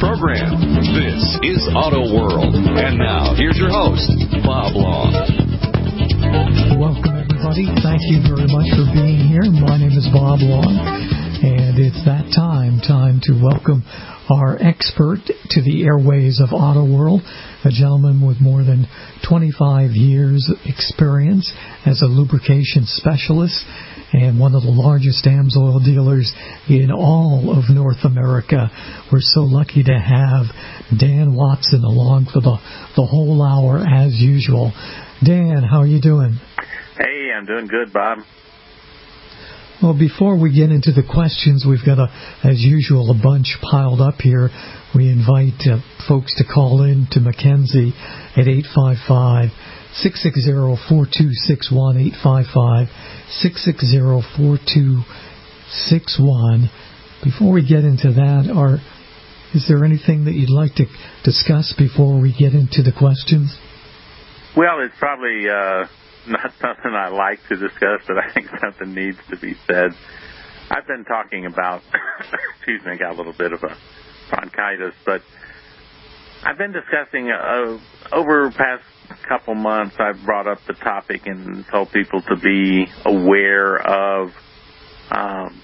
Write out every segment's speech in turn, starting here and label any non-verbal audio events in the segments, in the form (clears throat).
Program. This is Auto World. And now, here's your host, Bob Long. Welcome, everybody. Thank you very much for being here. My name is Bob Long, and it's that time, time to welcome our expert to the airways of Auto World, a gentleman with more than 25 years experience as a lubrication specialist and one of the largest AMSOIL dealers in all of North America. We're so lucky to have Dan Watson along for the, the whole hour as usual. Dan, how are you doing? Hey, I'm doing good, Bob. Well, before we get into the questions, we've got, a, as usual, a bunch piled up here. We invite uh, folks to call in to Mackenzie at 855 660 4261 855 660 4261. Before we get into that, are, is there anything that you'd like to discuss before we get into the questions? Well, it's probably uh, not (laughs) something I like to discuss, but I think something needs to be said. I've been talking about, (laughs) excuse me, I got a little bit of a bronchitis, but I've been discussing uh, over past couple months. I've brought up the topic and told people to be aware of um,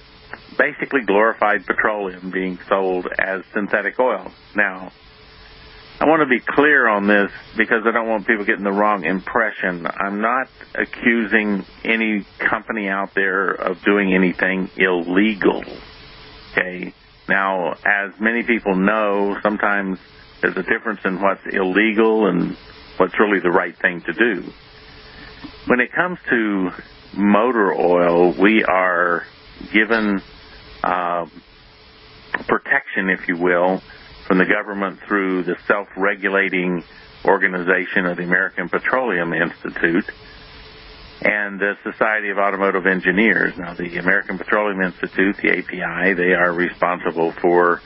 basically glorified petroleum being sold as synthetic oil. Now, I want to be clear on this because I don't want people getting the wrong impression. I'm not accusing any company out there of doing anything illegal. Okay. Now, as many people know, sometimes there's a difference in what's illegal and what's really the right thing to do. When it comes to motor oil, we are given uh, protection, if you will, from the government through the self-regulating organization of the American Petroleum Institute and the Society of Automotive Engineers. Now, the American Petroleum Institute, the API, they are responsible for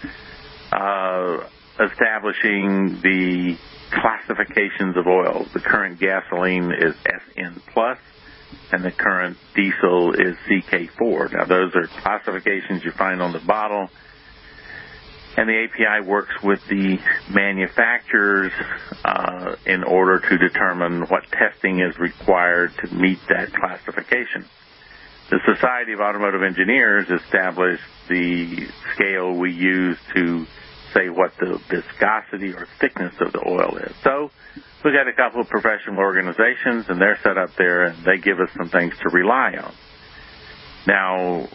uh, establishing the classifications of oil. The current gasoline is SN plus, and the current diesel is CK4. Now, those are classifications you find on the bottle and the API works with the manufacturers uh, in order to determine what testing is required to meet that classification. The Society of Automotive Engineers established the scale we use to say what the viscosity or thickness of the oil is. So we got a couple of professional organizations and they're set up there and they give us some things to rely on. Now,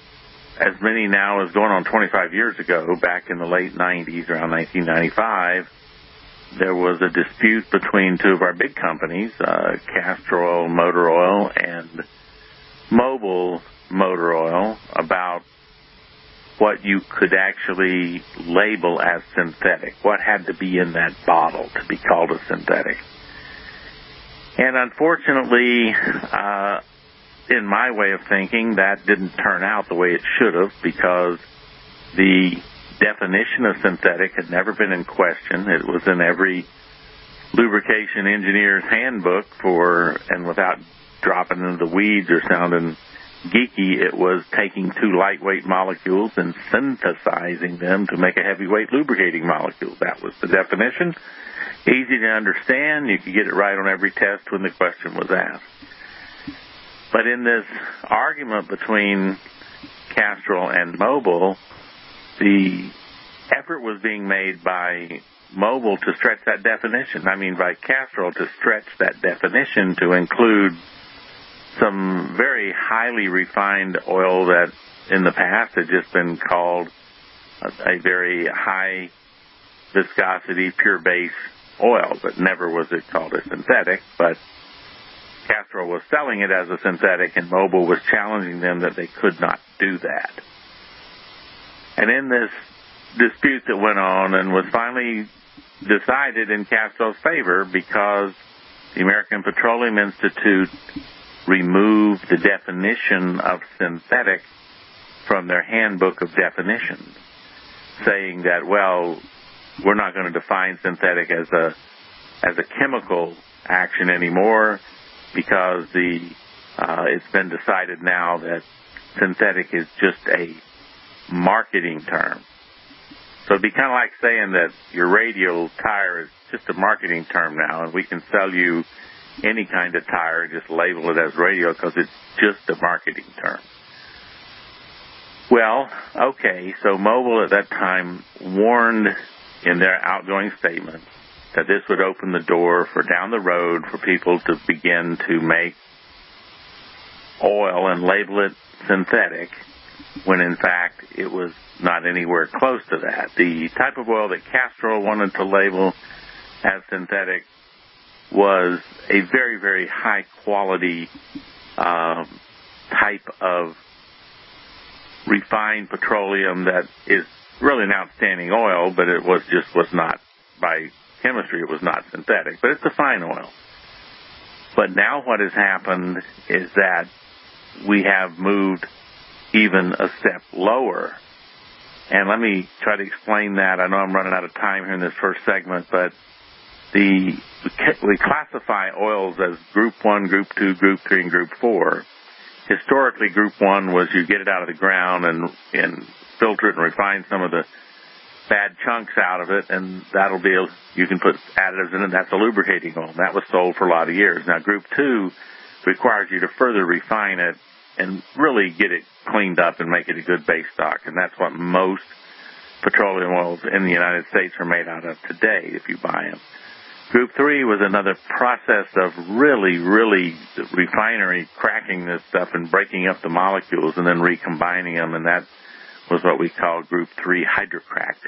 as many now as going on 25 years ago, back in the late 90s, around 1995, there was a dispute between two of our big companies, uh, Castrol Motor Oil and Mobil Motor Oil, about what you could actually label as synthetic, what had to be in that bottle to be called a synthetic. And unfortunately, uh, in my way of thinking, that didn't turn out the way it should have because the definition of synthetic had never been in question. It was in every lubrication engineer's handbook for, and without dropping into the weeds or sounding geeky, it was taking two lightweight molecules and synthesizing them to make a heavyweight lubricating molecule. That was the definition. Easy to understand. You could get it right on every test when the question was asked. But in this argument between Castrol and Mobil, the effort was being made by Mobil to stretch that definition. I mean, by Castrol to stretch that definition to include some very highly refined oil that in the past had just been called a, a very high viscosity, pure base oil, but never was it called a synthetic. But Castrol was selling it as a synthetic and Mobil was challenging them that they could not do that. And in this dispute that went on and was finally decided in Castrol's favor because the American Petroleum Institute removed the definition of synthetic from their handbook of definitions, saying that, well, we're not going to define synthetic as a as a chemical action anymore because the uh, it's been decided now that synthetic is just a marketing term. So it'd be kind of like saying that your radial tire is just a marketing term now, and we can sell you any kind of tire, and just label it as radial because it's just a marketing term. Well, okay, so Mobil at that time warned in their outgoing statement that this would open the door for down the road for people to begin to make oil and label it synthetic when in fact it was not anywhere close to that. The type of oil that Castrol wanted to label as synthetic was a very, very high quality um, type of refined petroleum that is really an outstanding oil, but it was just was not by chemistry, it was not synthetic, but it's a fine oil. But now what has happened is that we have moved even a step lower. And let me try to explain that. I know I'm running out of time here in this first segment, but the we classify oils as group 1, group 2, group 3 and group 4. Historically group 1 was you get it out of the ground and and filter it and refine some of the bad chunks out of it and that'll be you can put additives in it that's a lubricating oil. That was sold for a lot of years. Now group 2 requires you to further refine it and really get it cleaned up and make it a good base stock. And that's what most petroleum oils in the United States are made out of today if you buy them. Group three was another process of really, really refinery cracking this stuff and breaking up the molecules and then recombining them, and that was what we call group three hydrocracked.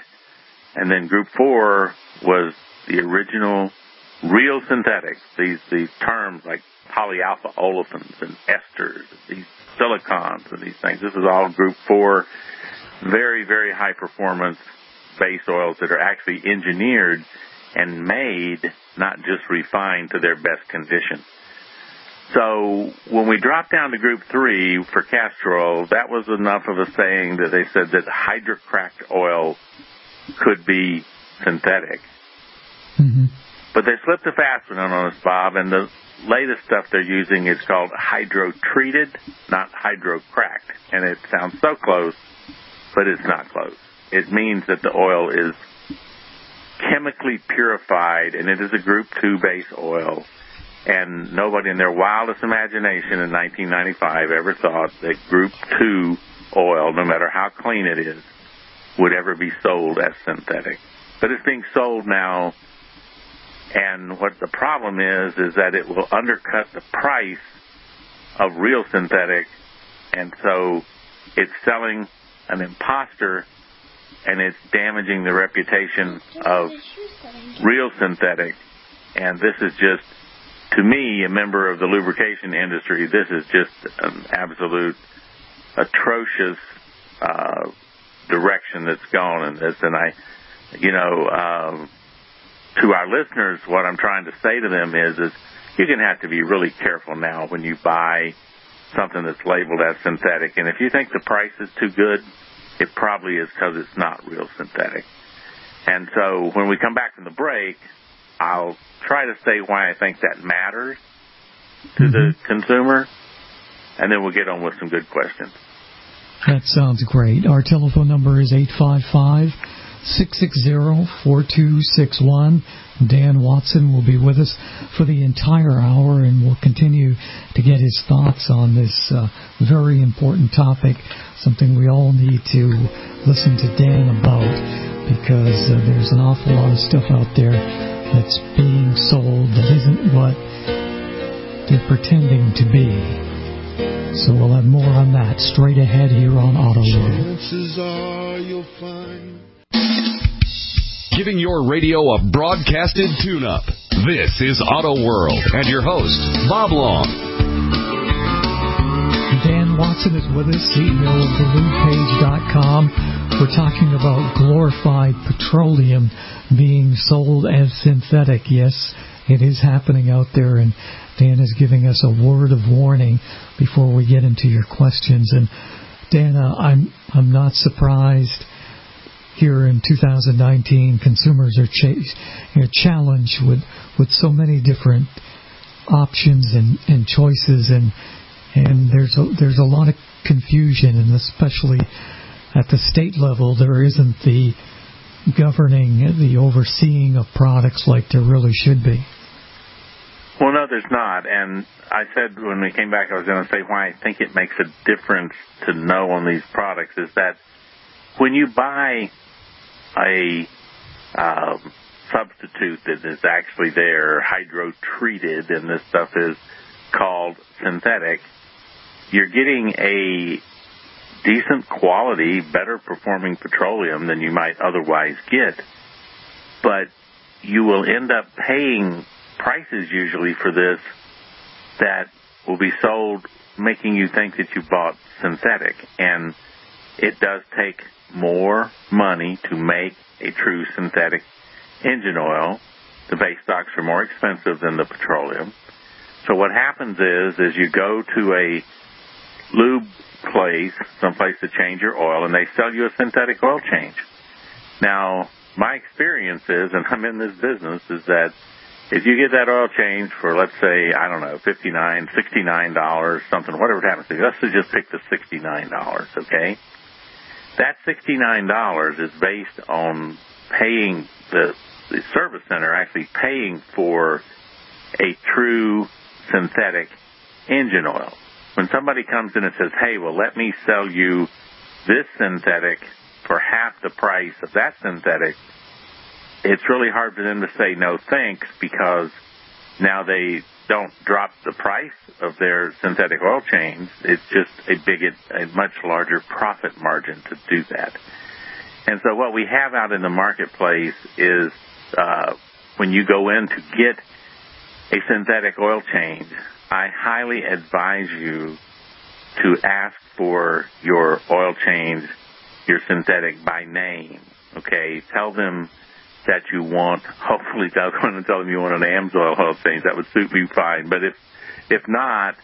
And then group four was the original real synthetics. These these terms like polyalpha olefins and esters, these silicons and these things. This is all group four, very, very high performance base oils that are actually engineered and made, not just refined to their best condition. So when we dropped down to group three for Castrol, that was enough of a saying that they said that hydrocracked oil could be synthetic. Mm-hmm. But they slipped a fast one on us, Bob, and the latest stuff they're using is called hydro treated, not hydro cracked. And it sounds so close, but it's not close. It means that the oil is chemically purified and it is a group 2 base oil. And nobody in their wildest imagination in 1995 ever thought that group 2 oil, no matter how clean it is, would ever be sold as synthetic. But it's being sold now and what the problem is, is that it will undercut the price of real synthetic. And so it's selling an imposter and it's damaging the reputation of real synthetic. And this is just, to me, a member of the lubrication industry, this is just an absolute atrocious uh, direction that's gone in this. And I, you know, um, to our listeners, what I'm trying to say to them is, is you're going to have to be really careful now when you buy something that's labeled as synthetic. And if you think the price is too good, it probably is because it's not real synthetic. And so when we come back from the break, I'll try to say why I think that matters to mm-hmm. the consumer, and then we'll get on with some good questions. That sounds great. Our telephone number is 855 660-4261. Dan Watson will be with us for the entire hour and we'll continue to get his thoughts on this uh, very important topic, something we all need to listen to Dan about because uh, there's an awful lot of stuff out there that's being sold that isn't what they're pretending to be. So we'll have more on that straight ahead here on Auto World. Giving your radio a broadcasted tune up. This is Auto World and your host, Bob Long. Dan Watson is with us, CEO of TheLubePage.com. We're talking about glorified petroleum being sold as synthetic. Yes, it is happening out there, and Dan is giving us a word of warning before we get into your questions. And Dana, uh, I'm I'm not surprised here in 2019, consumers are ch- you know, challenged with with so many different options and, and choices, and and there's a, there's a lot of confusion, and especially at the state level there isn't the governing, the overseeing of products like there really should be. Well, no, there's not. And I said when we came back, I was going to say why I think it makes a difference to know on these products is that when you buy a um, substitute that is actually there, hydro treated, and this stuff is called synthetic, you're getting a decent quality, better performing petroleum than you might otherwise get. But you will end up paying prices usually for this that will be sold making you think that you bought synthetic. And it does take more money to make a true synthetic engine oil. The base stocks are more expensive than the petroleum. So what happens is, is you go to a lube place, someplace to change your oil, and they sell you a synthetic oil change. Now, my experience is, and I'm in this business, is that if you get that oil change for, let's say, I don't know, $59, $69, something, whatever it happens to be, let's just pick the $69, okay? That $69 is based on paying the, the service center actually paying for a true synthetic engine oil. When somebody comes in and says, hey, well, let me sell you this synthetic for half the price of that synthetic, it's really hard for them to say no thanks because now they don't drop the price of their synthetic oil change. It's just a big, a much larger profit margin to do that. And so what we have out in the marketplace is uh, when you go in to get a synthetic oil change, I highly advise you to ask for your oil change, your synthetic by name. Okay, tell them that you want. (laughs) Hopefully, that's going to tell them you want an AMSOIL oil change. That would suit me fine. But if if not,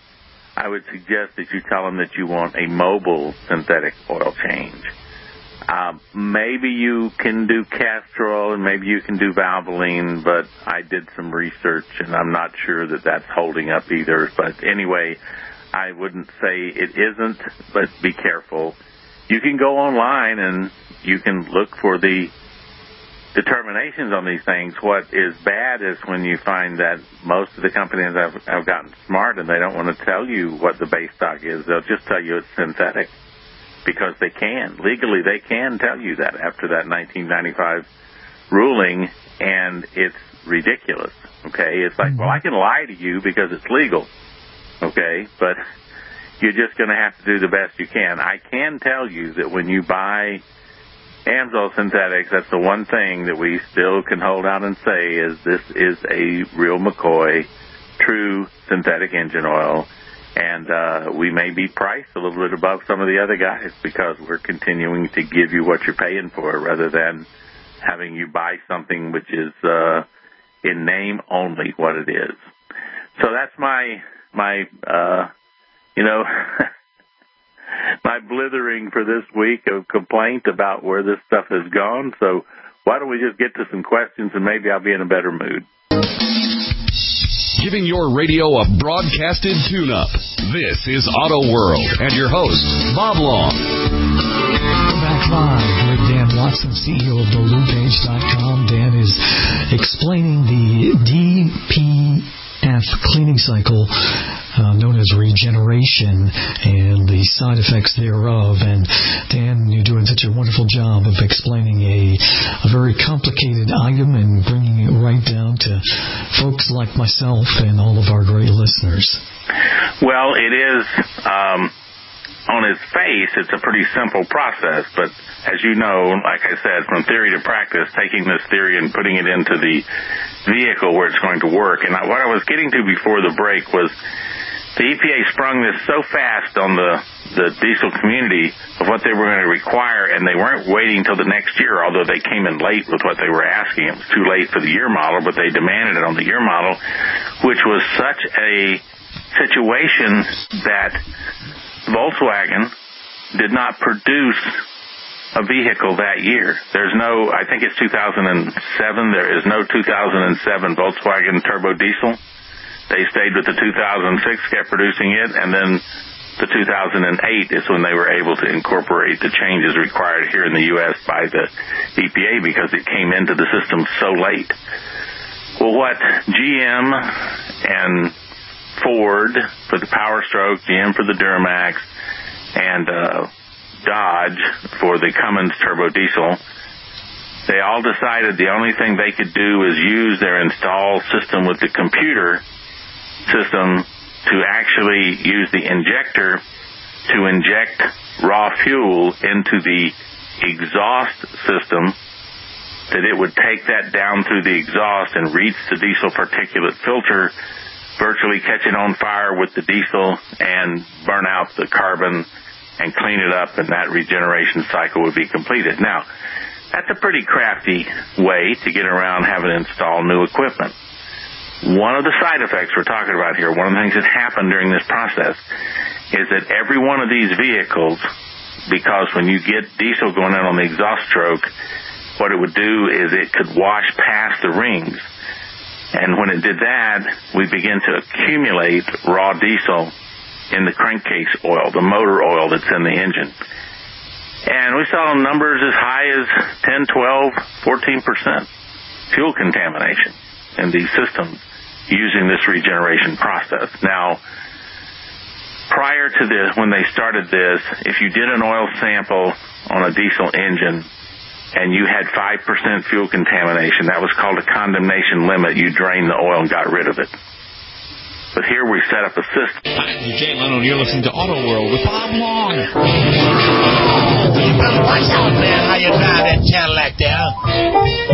I would suggest that you tell them that you want a Mobil synthetic oil change. Um, maybe you can do Castrol and maybe you can do Valvoline, but I did some research and I'm not sure that that's holding up either. But anyway, I wouldn't say it isn't, but be careful. You can go online and you can look for the determinations on these things. What is bad is when you find that most of the companies have, have gotten smart and they don't want to tell you what the base stock is. They'll just tell you it's synthetic because they can. Legally, they can tell you that after that 1995 ruling, and it's ridiculous. Okay, it's like, well, I can lie to you because it's legal. Okay, but you're just going to have to do the best you can. I can tell you that when you buy Amsoil synthetics, that's the one thing that we still can hold out and say is this is a real McCoy true synthetic engine oil and uh, we may be priced a little bit above some of the other guys because we're continuing to give you what you're paying for rather than having you buy something which is uh, in name only what it is. So that's my my uh, you know (laughs) my blithering for this week of complaint about where this stuff has gone. So why don't we just get to some questions and maybe I'll be in a better mood giving your radio a broadcasted tune up. This is Auto World and your host, Bob Long. We're back live with Dan Watson, CEO of TheLubePage.com. Dan is explaining the DP F cleaning cycle uh, known as regeneration and the side effects thereof. And Dan, you're doing such a wonderful job of explaining a, a very complicated item and bringing it right down to folks like myself and all of our great listeners. Well, it is. Um on its face, it's a pretty simple process, but as you know, like I said, from theory to practice, taking this theory and putting it into the vehicle where it's going to work. And what I was getting to before the break was the EPA sprung this so fast on the, the diesel community of what they were going to require, and they weren't waiting until the next year, although they came in late with what they were asking. It was too late for the year model, but they demanded it on the year model, which was such a situation that Volkswagen did not produce a vehicle that year. There's no, I think it's 2007, there is no 2007 Volkswagen turbo diesel. They stayed with the 2006, kept producing it, and then the 2008 is when they were able to incorporate the changes required here in the U.S. by the EPA because it came into the system so late. Well, what GM and Ford for the Power Stroke, GM for the Duramax, and uh, Dodge for the Cummins turbo diesel, they all decided the only thing they could do is use their installed system with the computer system to actually use the injector to inject raw fuel into the exhaust system that it would take that down through the exhaust and reach the diesel particulate filter, virtually catch it on fire with the diesel and burn out the carbon and clean it up and that regeneration cycle would be completed. Now, that's a pretty crafty way to get around having to install new equipment. One of the side effects we're talking about here, one of the things that happened during this process, is that every one of these vehicles, because when you get diesel going in on the exhaust stroke, what it would do is it could wash past the rings. And when it did that, we begin to accumulate raw diesel in the crankcase oil, the motor oil that's in the engine. And we saw numbers as high as 10, 12, 14% fuel contamination in these systems using this regeneration process. Now, prior to this, when they started this, if you did an oil sample on a diesel engine and you had 5% fuel contamination, that was called a condemnation limit. You drained the oil and got rid of it. But here we set up a system. Hi, I'm Jay Leno, and you're listening to Auto World with Bob Long. Watch out, man. How you drive that Cadillac there?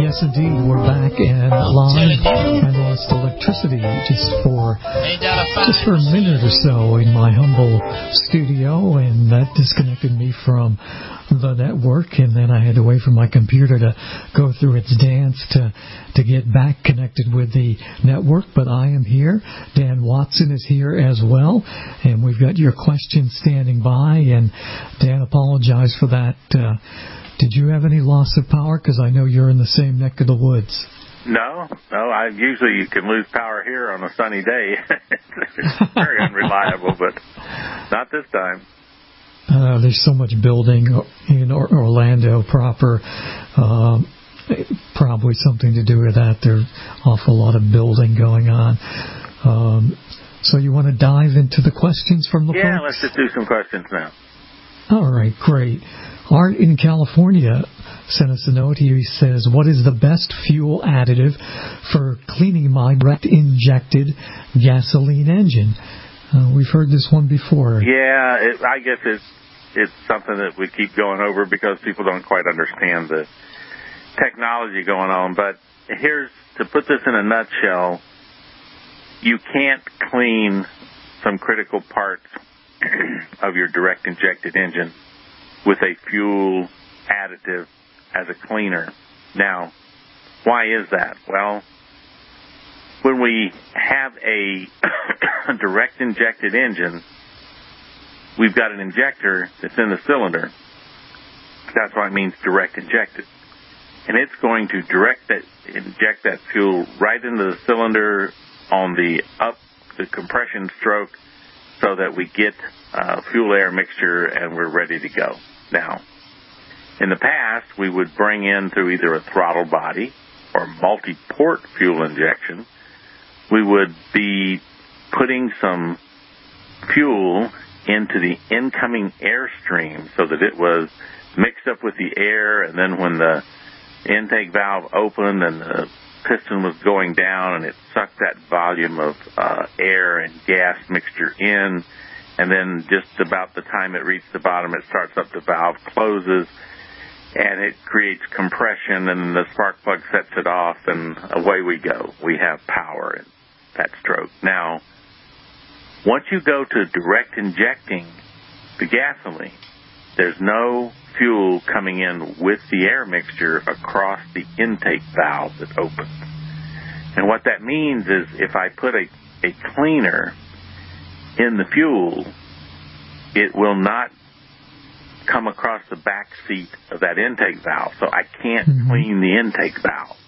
Yes, indeed. We're back and live. I lost electricity just for Ain't that a fine? just for a minute or so in my humble studio, and that disconnected me from the network, and then I had to wait for my computer to go through its dance to to get back connected with the network. But I am here. Dan Watson is here as well, and we've got your questions standing by. And Dan, apologize for that. Uh, did you have any loss of power? Because I know you're in the same neck of the woods. No, no. I usually you can lose power here on a sunny day. (laughs) it's very unreliable, but not this time. Uh, there's so much building in Orlando proper. Um, probably something to do with that. There's awful lot of building going on. Um, so you want to dive into the questions from the Yeah, let's just do some questions now. All right, great. Art in California sent us a note. He says, "What is the best fuel additive for cleaning my direct injected gasoline engine?" Uh, we've heard this one before. Yeah, it, I guess it's it's something that we keep going over because people don't quite understand the technology going on. But here's to put this in a nutshell: you can't clean some critical parts (clears throat) of your direct injected engine with a fuel additive as a cleaner. Now, why is that? Well, when we have a (coughs) direct injected engine, we've got an injector that's in the cylinder. That's why it means direct injected. And it's going to direct that, inject that fuel right into the cylinder on the up, the compression stroke so that we get uh, fuel air mixture and we're ready to go. Now, in the past, we would bring in through either a throttle body or multi-port fuel injection, we would be putting some fuel into the incoming airstream so that it was mixed up with the air and then when the intake valve opened and the piston was going down and it sucked that volume of uh, air and gas mixture in and then just about the time it reached the bottom it starts up the valve closes and it creates compression and the spark plug sets it off and away we go. We have power that stroke. Now, once you go to direct injecting the gasoline, there's no fuel coming in with the air mixture across the intake valve that opens. And what that means is if I put a, a cleaner in the fuel, it will not come across the back seat of that intake valve, so I can't Mhm. clean the intake valve.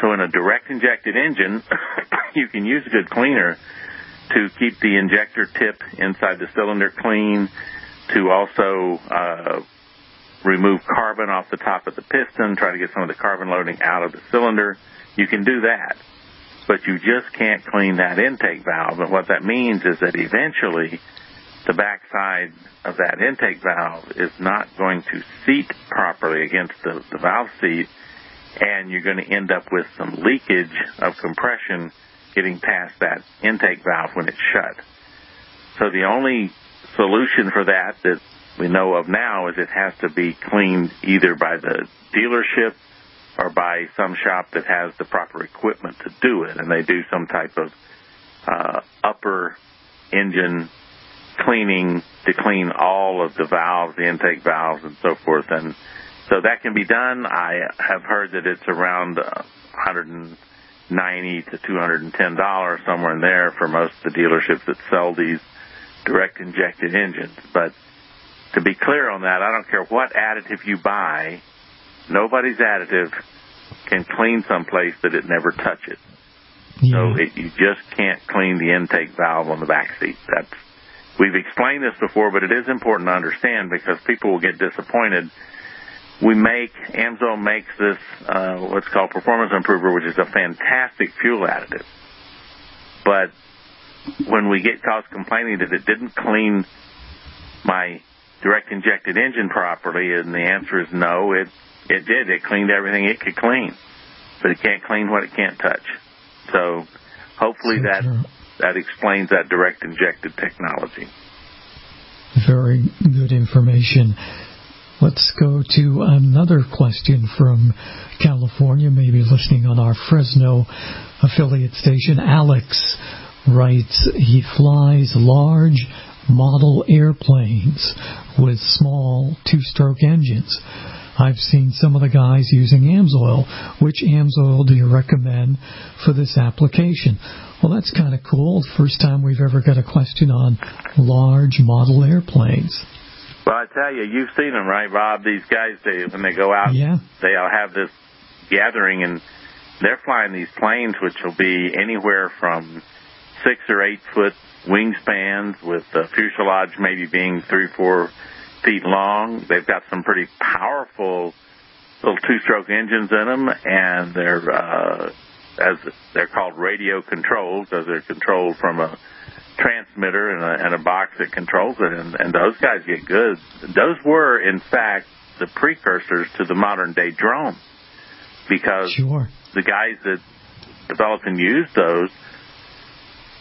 So in a direct injected engine, (coughs) you can use a good cleaner, to keep the injector tip inside the cylinder clean, to also uh, remove carbon off the top of the piston, try to get some of the carbon loading out of the cylinder. You can do that, but you just can't clean that intake valve. And what that means is that eventually the backside of that intake valve is not going to seat properly against the, the valve seat, and you're going to end up with some leakage of compression getting past that intake valve when it's shut. So the only solution for that that we know of now is it has to be cleaned either by the dealership or by some shop that has the proper equipment to do it, and they do some type of uh, upper engine cleaning to clean all of the valves, the intake valves, and so forth. And so that can be done. I have heard that it's around uh, 190 to 210 dollars somewhere in there for most of the dealerships that sell these direct injected engines. But to be clear on that, I don't care what additive you buy, nobody's additive can clean someplace that it never touches. Yeah. So it, you just can't clean the intake valve on the back seat. That's we've explained this before, but it is important to understand because people will get disappointed. We make Amsoil makes this uh, what's called performance improver, which is a fantastic fuel additive. But when we get calls complaining that it didn't clean my direct injected engine properly? And the answer is no. It it did. It cleaned everything it could clean, but it can't clean what it can't touch. So hopefully so that true. that explains that direct injected technology. Very good information. Let's go to another question from California, maybe listening on our Fresno affiliate station. Alex writes, he flies large model airplanes with small two-stroke engines. I've seen some of the guys using AMSOIL. Which AMSOIL do you recommend for this application? Well, that's kind of cool. First time we've ever got a question on large model airplanes. Tell you, you've seen them, right, Bob? These guys, they when they go out, yeah. they'll have this gathering, and they're flying these planes, which will be anywhere from six or eight foot wingspans with the fuselage maybe being three, four feet long. They've got some pretty powerful little two-stroke engines in them, and they're uh, as they're called radio controls, as they're controlled from a transmitter and a, and a box that controls it, and, and those guys get good. Those were, in fact, the precursors to the modern day drone, because sure. the guys that developed and used those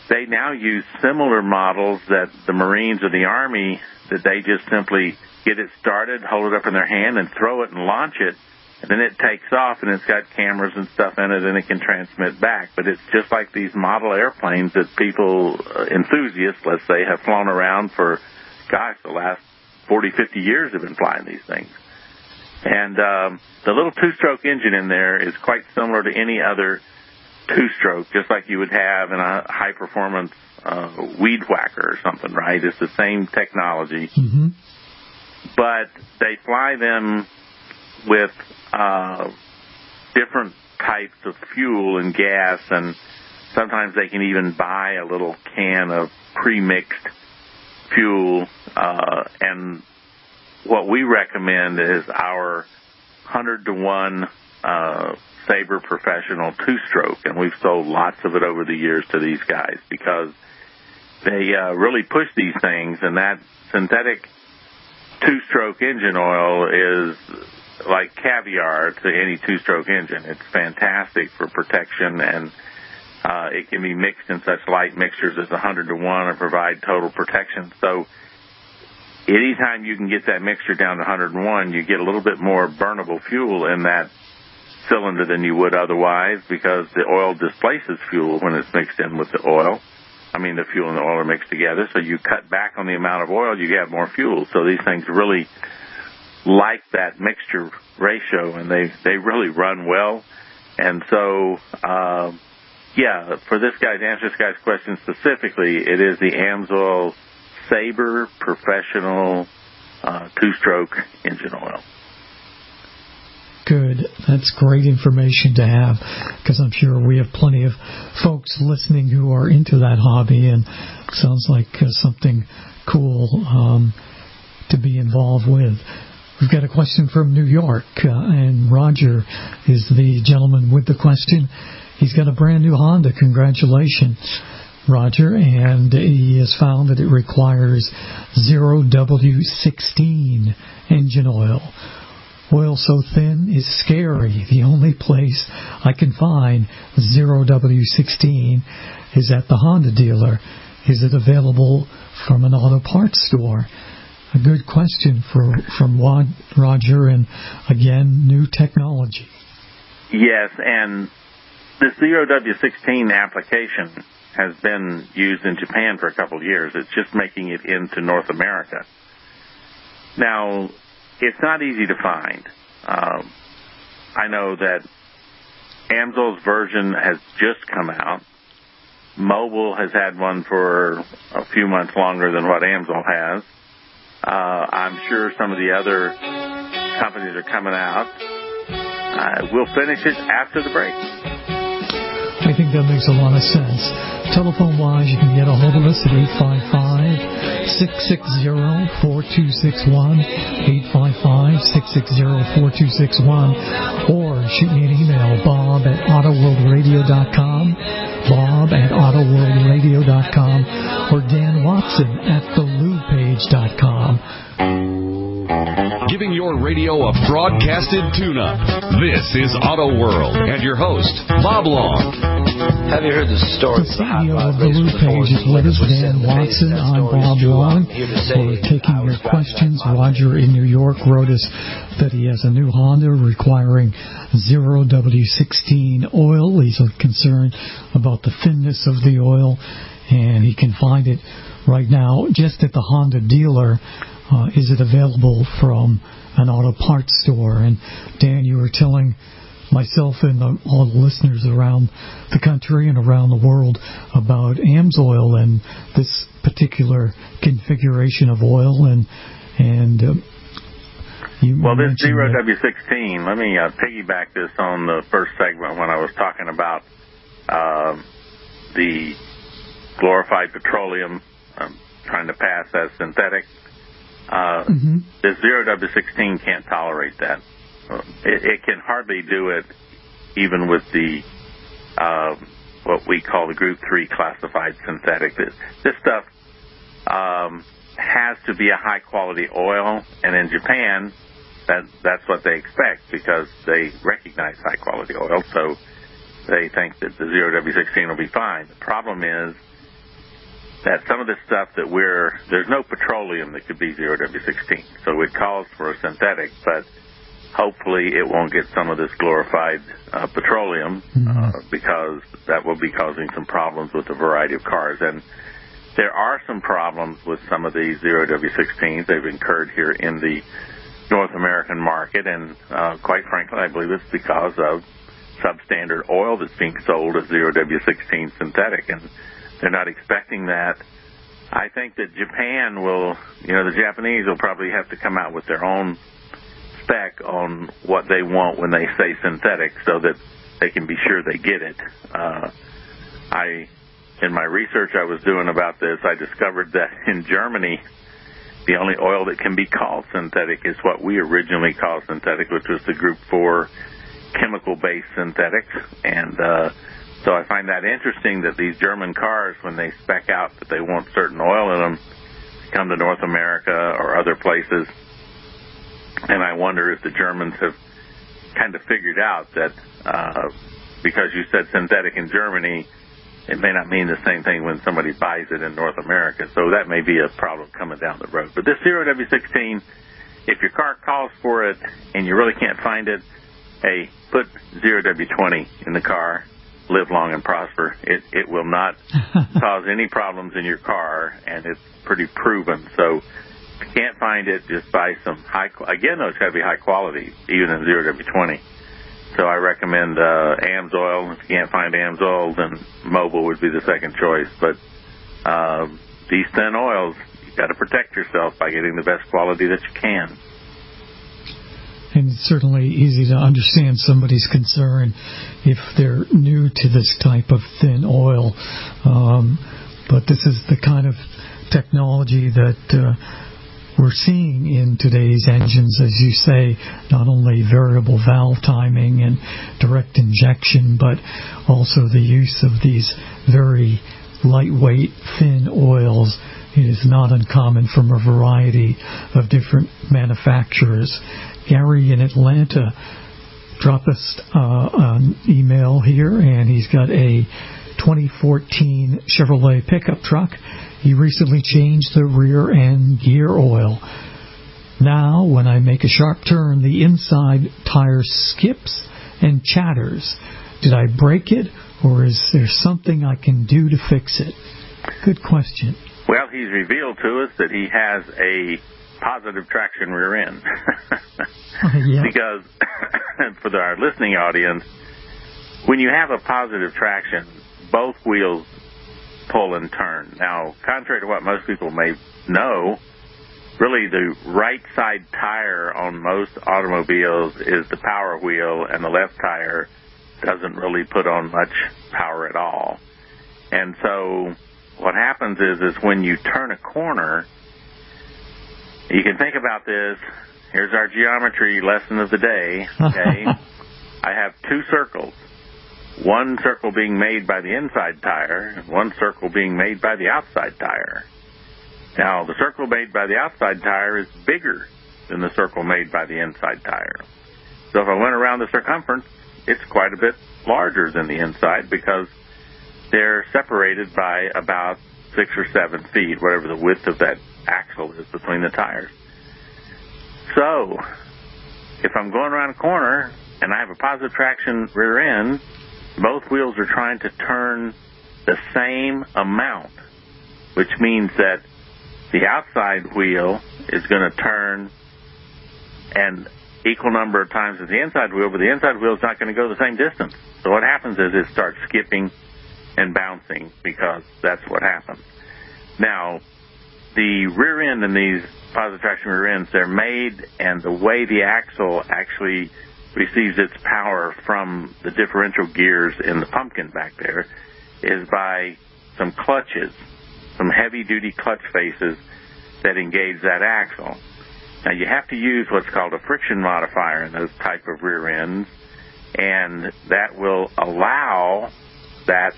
they now use similar models that the Marines or the Army that they just simply get it started, hold it up in their hand, and throw it and launch it, and then it takes off and it's got cameras and stuff in it, and it can transmit back. But it's just like these model airplanes that people, uh, enthusiasts, let's say, have flown around for, gosh, the last 40, 50 years have been flying these things. And um, the little two-stroke engine in there is quite similar to any other two-stroke, just like you would have in a high-performance uh, weed whacker or something, right? It's the same technology, mm-hmm. but they fly them with uh, different types of fuel and gas, and sometimes they can even buy a little can of pre-mixed fuel. Uh, and what we recommend is our hundred to one uh, Sabre Professional two-stroke, and we've sold lots of it over the years to these guys because they uh, really push these things, and that synthetic two-stroke engine oil is like caviar to any two-stroke engine. It's fantastic for protection, and uh, it can be mixed in such light mixtures as 100 to 1 and provide total protection. So anytime you can get that mixture down to 101, you get a little bit more burnable fuel in that cylinder than you would otherwise because the oil displaces fuel when it's mixed in with the oil. I mean, the fuel and the oil are mixed together, so you cut back on the amount of oil, you get more fuel. So these things really like that mixture ratio, and they they really run well. And so, uh, yeah, for this guy to answer this guy's question specifically, it is the Amsoil Sabre Professional uh, two-stroke engine oil. good. That's great information to have because I'm sure we have plenty of folks listening who are into that hobby and sounds like uh, something cool um, to be involved with. We've got a question from New York, uh, and Roger is the gentleman with the question. He's got a brand new Honda. Congratulations, Roger. And he has found that it requires zero W16 engine oil. Oil so thin is scary. The only place I can find zero W16 is at the Honda dealer. Is it available from an auto parts store? A good question for from Roger, and again, new technology. Yes, and the zero W16 application has been used in Japan for a couple of years. It's just making it into North America. Now, it's not easy to find. Um, I know that Amsoil's version has just come out. Mobil has had one for a few months longer than what Amsoil has. Uh, I'm sure some of the other companies are coming out. Uh, we'll finish it after the break. I think that makes a lot of sense. Telephone wise, you can get a hold of us at 855 660 4261, 855 660 4261, or shoot me an email, bob at autoworldradio.com, bob at autoworldradio.com, or Dan Watson at thelubepage.com. Giving your radio a broadcasted tune-up. This is Auto World and your host, Bob Long. Have you heard the story the CEO of the Lube Page is with us, Dan Watson. I'm Bob Long. We're taking your questions. Roger in New York wrote us that he has a new Honda requiring zero W16 oil. He's concerned about the thinness of the oil, and he can find it right now just at the Honda dealer is it available from an auto parts store? And Dan, you were telling myself and all the listeners around the country and around the world about AMSOIL and this particular configuration of oil and and uh, well, this zero W sixteen. Let me uh, piggyback this on the first segment when I was talking about uh, the glorified petroleum um, trying to pass as synthetic. Uh, mm-hmm. The zero W16 can't tolerate that. It, it, can hardly do it, even with the uh, what we call the Group Three classified synthetic. This, this stuff um, has to be a high quality oil, and in Japan, that that's what they expect because they recognize high quality oil. So they think that the zero W16 will be fine. The problem is that some of the stuff that we're there's no petroleum that could be zero W16, so it calls for a synthetic, but hopefully it won't get some of this glorified uh, petroleum uh, mm-hmm. because that will be causing some problems with a variety of cars and. There are some problems with some of these zero W16s. They've incurred here in the North American market, and uh, quite frankly, I believe it's because of substandard oil that's being sold as zero W16 synthetic. And they're not expecting that. I think that Japan will, you know, the Japanese will probably have to come out with their own spec on what they want when they say synthetic so that they can be sure they get it. Uh, I, in my research I was doing about this, I discovered that (laughs) in Germany, the only oil that can be called synthetic is what we originally called synthetic, which was the Group 4 chemical-based synthetics. And, uh, so I find that interesting that these German cars, when they spec out that they want certain oil in them, come to North America or other places. And I wonder if the Germans have kind of figured out that uh, because you said synthetic in Germany, it may not mean the same thing when somebody buys it in North America. So that may be a problem coming down the road. But this Zero W16, if your car calls for it and you really can't find it, hey, put Zero W20 in the car live long and prosper. It it will not (laughs) cause any problems in your car, and it's pretty proven. So if you can't find it, just buy some high. Again, those got to be high quality, even in zero W20. So I recommend uh, AMSOIL. If you can't find AMSOIL, then Mobil would be the second choice. But uh, these thin oils, you got to protect yourself by getting the best quality that you can. And it's certainly easy to understand somebody's concern if they're new to this type of thin oil. Um, but this is the kind of technology that uh, we're seeing in today's engines, as you say, not only variable valve timing and direct injection, but also the use of these very lightweight, thin oils is not uncommon from a variety of different manufacturers. Gary in Atlanta dropped us uh, an email here, and he's got a 2014 Chevrolet pickup truck. He recently changed the rear end gear oil. Now, when I make a sharp turn, the inside tire skips and chatters. Did I break it, or is there something I can do to fix it? Good question. Well, he's revealed to us that he has a positive traction rear end. (laughs) Oh, yeah. Because (laughs) for our listening audience, when you have a positive traction, both wheels pull and turn. Now, contrary to what most people may know, really the right side tire on most automobiles is the power wheel and the left tire doesn't really put on much power at all. And so what happens is is when you turn a corner, you can think about this. Here's our geometry lesson of the day. Okay. (laughs) I have two circles. One circle being made by the inside tire, and one circle being made by the outside tire. Now, the circle made by the outside tire is bigger than the circle made by the inside tire. So if I went around the circumference, it's quite a bit larger than the inside because they're separated by about six or seven feet, whatever the width of that axle is between the tires. So, if I'm going around a corner and I have a positive traction rear end, both wheels are trying to turn the same amount, which means that the outside wheel is going to turn an equal number of times as the inside wheel, but the inside wheel is not going to go the same distance. So what happens is it starts skipping and bouncing because that's what happens. Now, the rear end in these positive traction rear ends, they're made and the way the axle actually receives its power from the differential gears in the pumpkin back there is by some clutches, some heavy duty clutch faces that engage that axle. Now you have to use what's called a friction modifier in those type of rear ends and that will allow that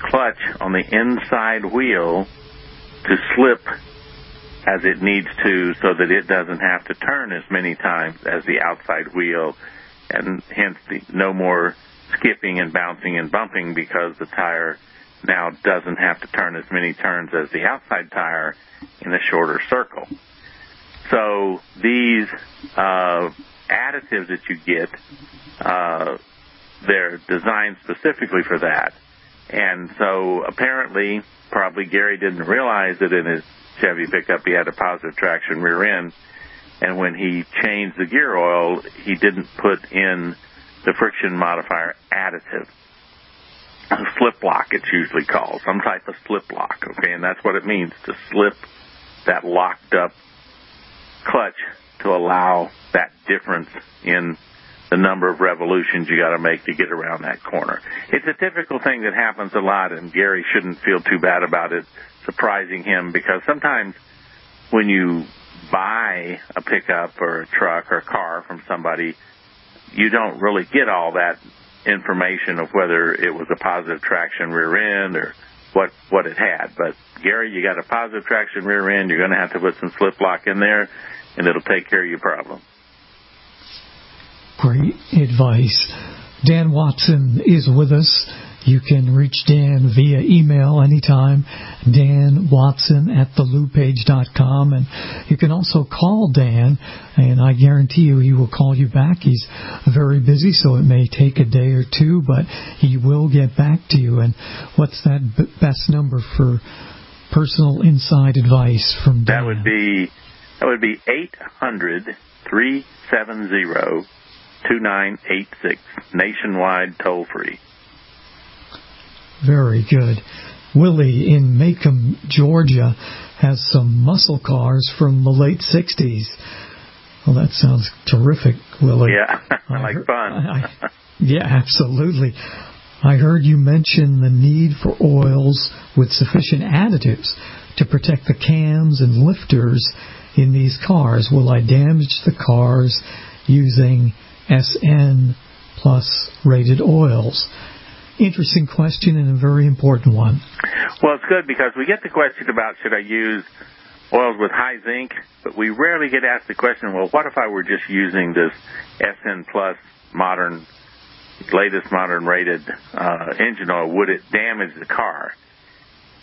clutch on the inside wheel to slip as it needs to so that it doesn't have to turn as many times as the outside wheel and hence the, no more skipping and bouncing and bumping because the tire now doesn't have to turn as many turns as the outside tire in a shorter circle. So these uh, additives that you get, uh, they're designed specifically for that. And so apparently, probably Gary didn't realize that in his Chevy pickup he had a positive traction rear end. And when he changed the gear oil, he didn't put in the friction modifier additive. A slip lock, it's usually called. Some type of slip lock, okay? And that's what it means to slip that locked up clutch to allow that difference in the number of revolutions you got to make to get around that corner. It's a typical thing that happens a lot, and Gary shouldn't feel too bad about it surprising him because sometimes when you buy a pickup or a truck or a car from somebody, you don't really get all that information of whether it was a positive traction rear end or what what it had. But Gary, you got a positive traction rear end. You're going to have to put some slip lock in there, and it'll take care of your problem. Great advice. Dan Watson is with us. You can reach Dan via email anytime, Dan Watson at thelubepage.com. And you can also call Dan, and I guarantee you he will call you back. He's very busy, so it may take a day or two, but he will get back to you. And what's that b- best number for personal inside advice from Dan? That would be that would be eight hundred three seven zero 2986, nationwide toll free. Very good. Willie in Macomb, Georgia, has some muscle cars from the late 60s. Well, that sounds terrific, Willie. Yeah, (laughs) I like heard, fun. I, (laughs) yeah, absolutely. I heard you mention the need for oils with sufficient additives to protect the cams and lifters in these cars. Will I damage the cars using SN plus rated oils? Interesting question and a very important one. Well, it's good because we get the question about should I use oils with high zinc, but we rarely get asked the question, well, what if I were just using this SN plus modern, latest modern rated uh, engine oil? Would it damage the car?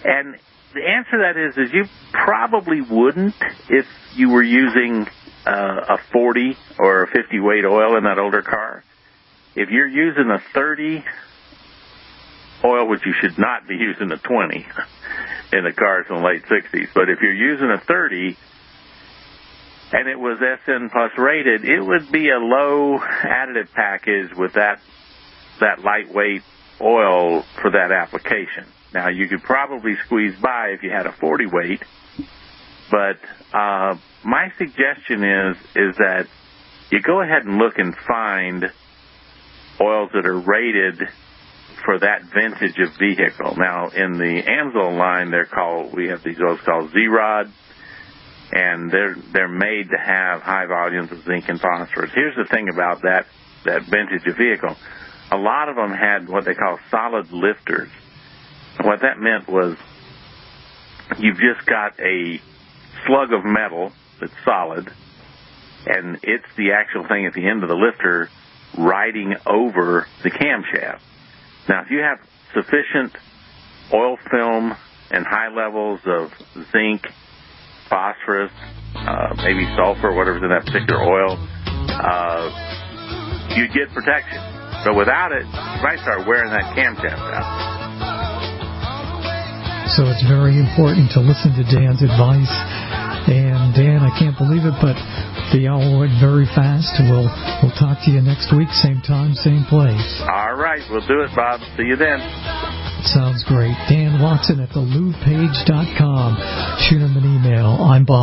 And the answer to that is, is you probably wouldn't if you were using uh, a 40 or a 50 weight oil in that older car. If you're using a 30 oil, which you should not be using a 20 in the cars in the late 60s, but if you're using a 30 and it was SN plus rated, it would be a low additive package with that that lightweight oil for that application. Now you could probably squeeze by if you had a 40 weight, but uh, my suggestion is is that you go ahead and look and find oils that are rated for that vintage of vehicle. Now in the Amsoil line, they're called we have these oils called Z-Rod, and they're they're made to have high volumes of zinc and phosphorus. Here's the thing about that that vintage of vehicle. A lot of them had what they call solid lifters. What that meant was you've just got a slug of metal that's solid, and it's the actual thing at the end of the lifter riding over the camshaft. Now, if you have sufficient oil film and high levels of zinc, phosphorus, uh, maybe sulfur, whatever's in that particular oil, uh, you get protection. But without it, you might start wearing that camshaft out. So it's very important to listen to Dan's advice. And Dan, I can't believe it, but the hour went very fast. We'll we'll talk to you next week, same time, same place. All right, we'll do it, Bob. See you then. Sounds great. Dan Watson at thelubepage.com. Shoot him an email. I'm Bob